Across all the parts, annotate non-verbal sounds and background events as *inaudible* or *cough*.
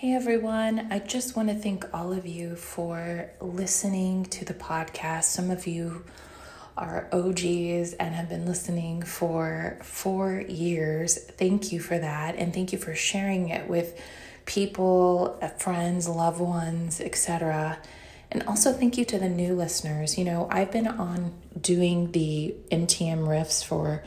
Hey everyone, I just want to thank all of you for listening to the podcast. Some of you are OGs and have been listening for four years. Thank you for that, and thank you for sharing it with people, uh, friends, loved ones, etc. And also, thank you to the new listeners. You know, I've been on doing the MTM riffs for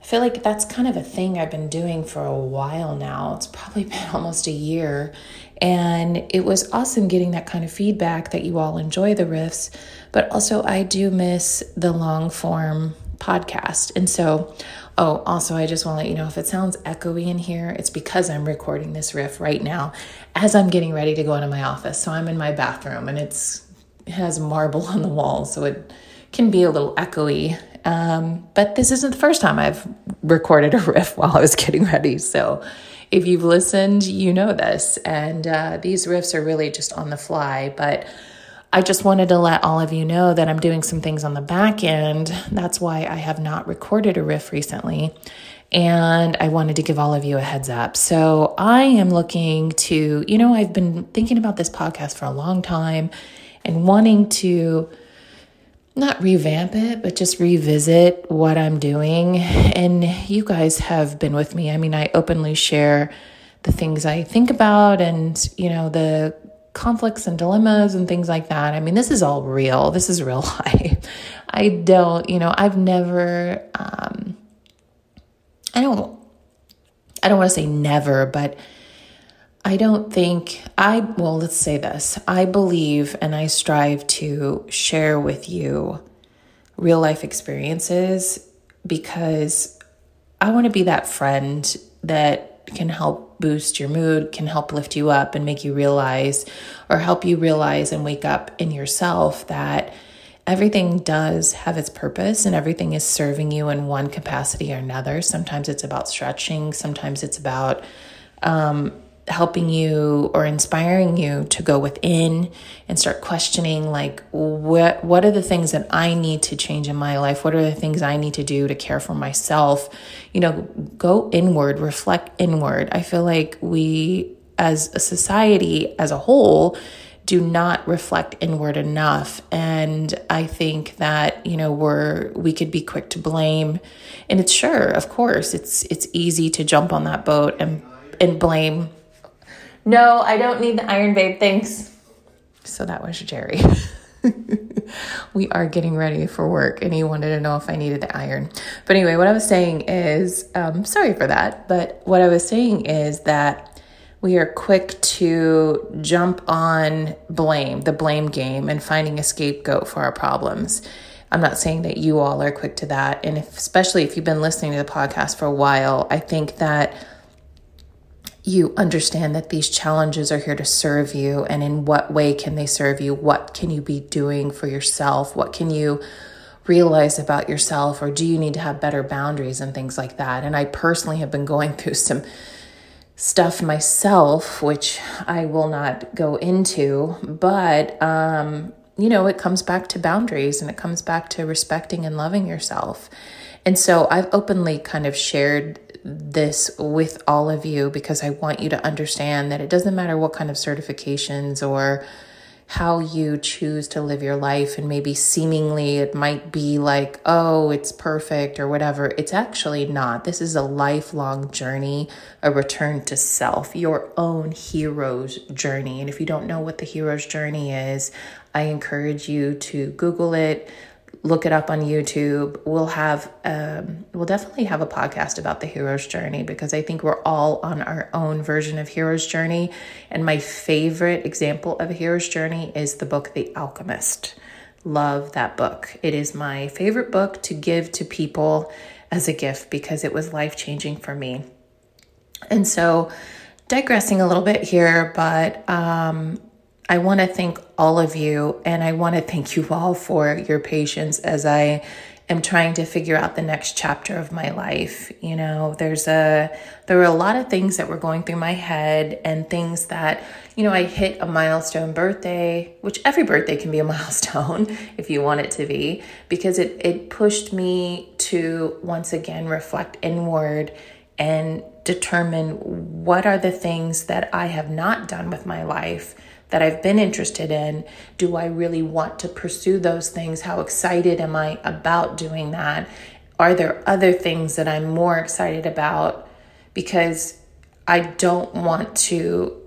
I feel like that's kind of a thing I've been doing for a while now. It's probably *laughs* been almost a year. And it was awesome getting that kind of feedback that you all enjoy the riffs. But also, I do miss the long form podcast. And so, oh, also, I just want to let you know if it sounds echoey in here, it's because I'm recording this riff right now as I'm getting ready to go into my office. So I'm in my bathroom and it's it has marble *laughs* on the wall. So it can be a little echoey um, but this isn't the first time I've recorded a *laughs* riff while I was getting ready. So if you've listened, you know this. And uh, these riffs are really just on the fly. But I just wanted to let all of you know that I'm doing some things on the back end. That's why I have not recorded a riff recently. And I wanted to give all of you a heads up. So I am looking to, you know, I've been thinking about this podcast for a long time and wanting to not revamp it, but just revisit what I'm doing. And you guys have been with me. I mean, I openly share the things I think about and, you know, the conflicts and dilemmas and things like that. I mean, this is all real. This is real *laughs* life. I don't, you know, I've never, um, I don't, I don't want to say never, but I don't think I, well, let's say this. I believe and I strive to share with you real life experiences because I want to be that friend that can help boost your mood, can help lift you up and make you realize or help you realize and wake up in yourself that everything does have its purpose and everything is serving you in one capacity or another. Sometimes it's about stretching, sometimes it's about, um, helping you or inspiring you to go within and start questioning like what what are the things that I need to change in my life? What are the things I need to do to care for myself? You know, go inward, reflect inward. I feel like we as a society as a whole do not reflect inward enough and i think that you know we're we could be quick to blame and it's sure of course it's it's easy to jump on that boat and and blame no, I don't need the iron, babe. Thanks. So that was Jerry. *laughs* we are getting ready for work, and he wanted to know if I needed the iron. But anyway, what I was saying is, um, sorry for that, but what I was saying is that we are quick to jump on blame, the blame game, and finding a scapegoat for our problems. I'm not saying that you all are quick to that. And if, especially if you've been listening to the podcast for a while, I think that you understand that these challenges are here to serve you and in what way can they serve you? What can you be doing for yourself? What can you realize about yourself? Or do you need to have better boundaries and things like that? And i personally have been going *laughs* through some stuff myself which i will not go into but um you know it comes back to boundaries and it comes back to respecting and loving yourself. And so i've openly kind of shared this with all of you because I want you to understand that it doesn't matter what kind of certifications or how you choose to live your life, and maybe seemingly it might be like, oh, it's perfect or whatever. It's actually not. This is a lifelong journey, a return to self, your own hero's journey. And if you don't know what the hero's journey is, I encourage you to Google it look it up on YouTube. We'll have, um, we'll definitely have a podcast about the hero's journey because I think we're all on our own version of hero's journey. And my favorite example of a hero's journey is the book The Alchemist. Love that book. It is my favorite book to give to people as a gift because it was life changing for me. And so, digressing a little bit here, but um, I want to thank all of you and I want to thank you all for your patience as I am trying to figure out the next chapter of my life. You know, there's a there were a lot of things that were going through my head and things that, you know, I hit a milestone birthday, which every birthday can be a *laughs* milestone if you want it to be, because it it pushed me to once again reflect inward and determine what are the things that I have not done with my life that I've been interested in. Do I really want to pursue those things? How excited am I about doing that? Are there other things that I'm more excited about? Because I don't want to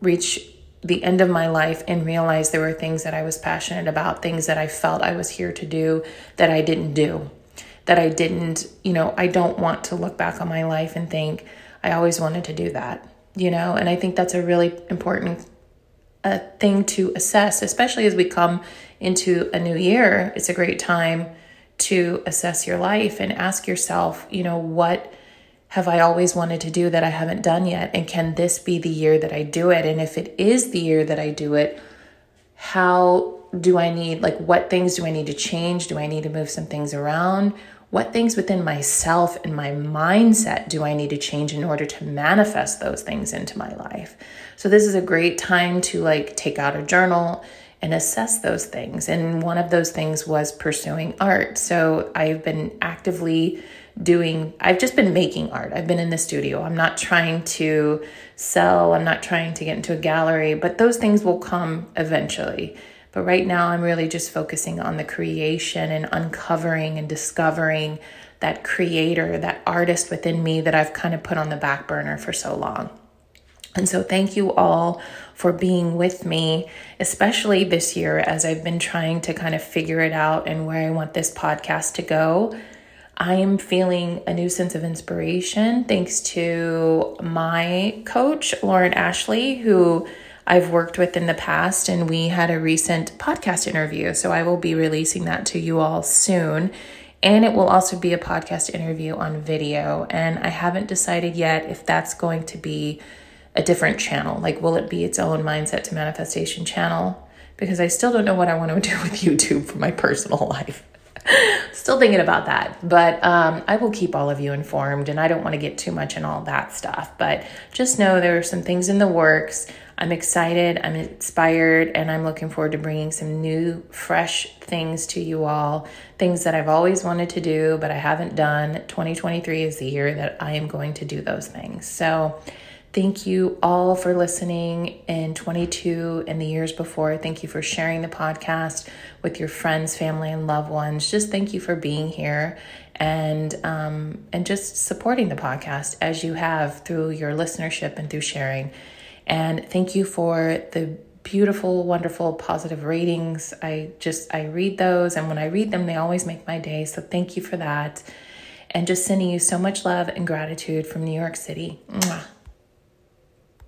reach the end of my life and realize there were things that I was passionate about, things that I felt I was here to do that I didn't do. That I didn't, you know, I don't want to look back on my life and think I always wanted to do that, you know, and I think that's a really important uh, thing to assess, especially as we come into a new year. It's a great time to assess your life and ask yourself, you know, what have I always wanted to do that I haven't done yet? And can this be the year that I do it? And if it is the year that I do it, how do I need, like, what things do I need to change? Do I need to move some things around? What things within myself and my mindset do I need to change in order to manifest those things into my life? So, this is a great time to like take out a journal and assess those things. And one of those things was pursuing art. So, I've been actively doing I've just been making art. I've been in the studio. I'm not trying to sell, I'm not trying to get into a gallery, but those things will come eventually. But right now I'm really just focusing on the creation and uncovering and discovering that creator, that artist within me that I've kind of put on the back burner for so long. And so, thank you all for being with me, especially this year as I've been trying to kind of figure it out and where I want this podcast to go. I am feeling a new sense of inspiration thanks to my coach, Lauren Ashley, who I've worked with in the past, and we had a recent podcast interview. So I will be releasing that to you all soon. And it will also be a podcast interview on video. And I haven't decided yet if that's going to be a different channel. Like, will it be its own mindset to manifestation channel? Because I still don't know what I want to *laughs* do with YouTube for my personal life. Still thinking about that, but um, I will keep all of you informed, and I don't want to get too much in all that stuff. But just know there are some things in the works. I'm excited, I'm inspired, and I'm looking forward to bringing some new, fresh things to you all. Things that I've always wanted to do, but I haven't done. 2023 is the year that I am going to do those things. So, Thank you all for listening in 22 and the years before. Thank you for sharing the podcast with your friends, family, and loved ones. Just thank you for being here and um, and just supporting the podcast as you have through your listenership and through sharing. And thank you for the beautiful, wonderful, positive ratings. I just I read those, and when I read them, they always make my day. So thank you for that. And just sending you so much love and gratitude from New York City. Mwah.